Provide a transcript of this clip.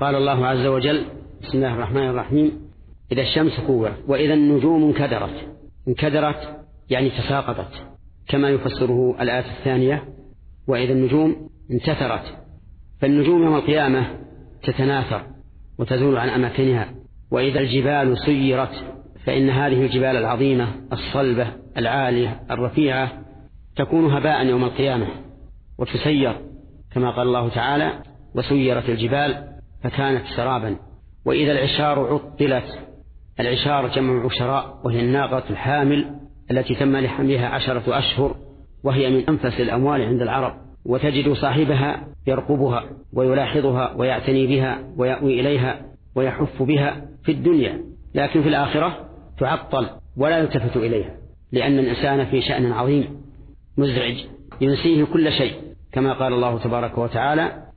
قال الله عز وجل بسم الله الرحمن الرحيم. إذا الشمس كورت وإذا النجوم انكدرت. انكدرت يعني تساقطت كما يفسره الآية الثانية وإذا النجوم انتثرت. فالنجوم يوم القيامة تتناثر وتزول عن أماكنها. وإذا الجبال سيرت فإن هذه الجبال العظيمة الصلبة العالية الرفيعة تكون هباء يوم القيامة وتسير كما قال الله تعالى وسيرت الجبال فكانت سرابا وإذا العشار عطلت العشار جمع عشراء وهي الناقة الحامل التي تم لحملها عشرة أشهر وهي من أنفس الأموال عند العرب. وتجد صاحبها يرقبها ويلاحظها ويعتني بها ويأوي إليها ويحف بها في الدنيا. لكن في الآخرة تعطل ولا يلتفت إليها لأن الإنسان في شأن عظيم مزعج ينسيه كل شيء كما قال الله تبارك وتعالى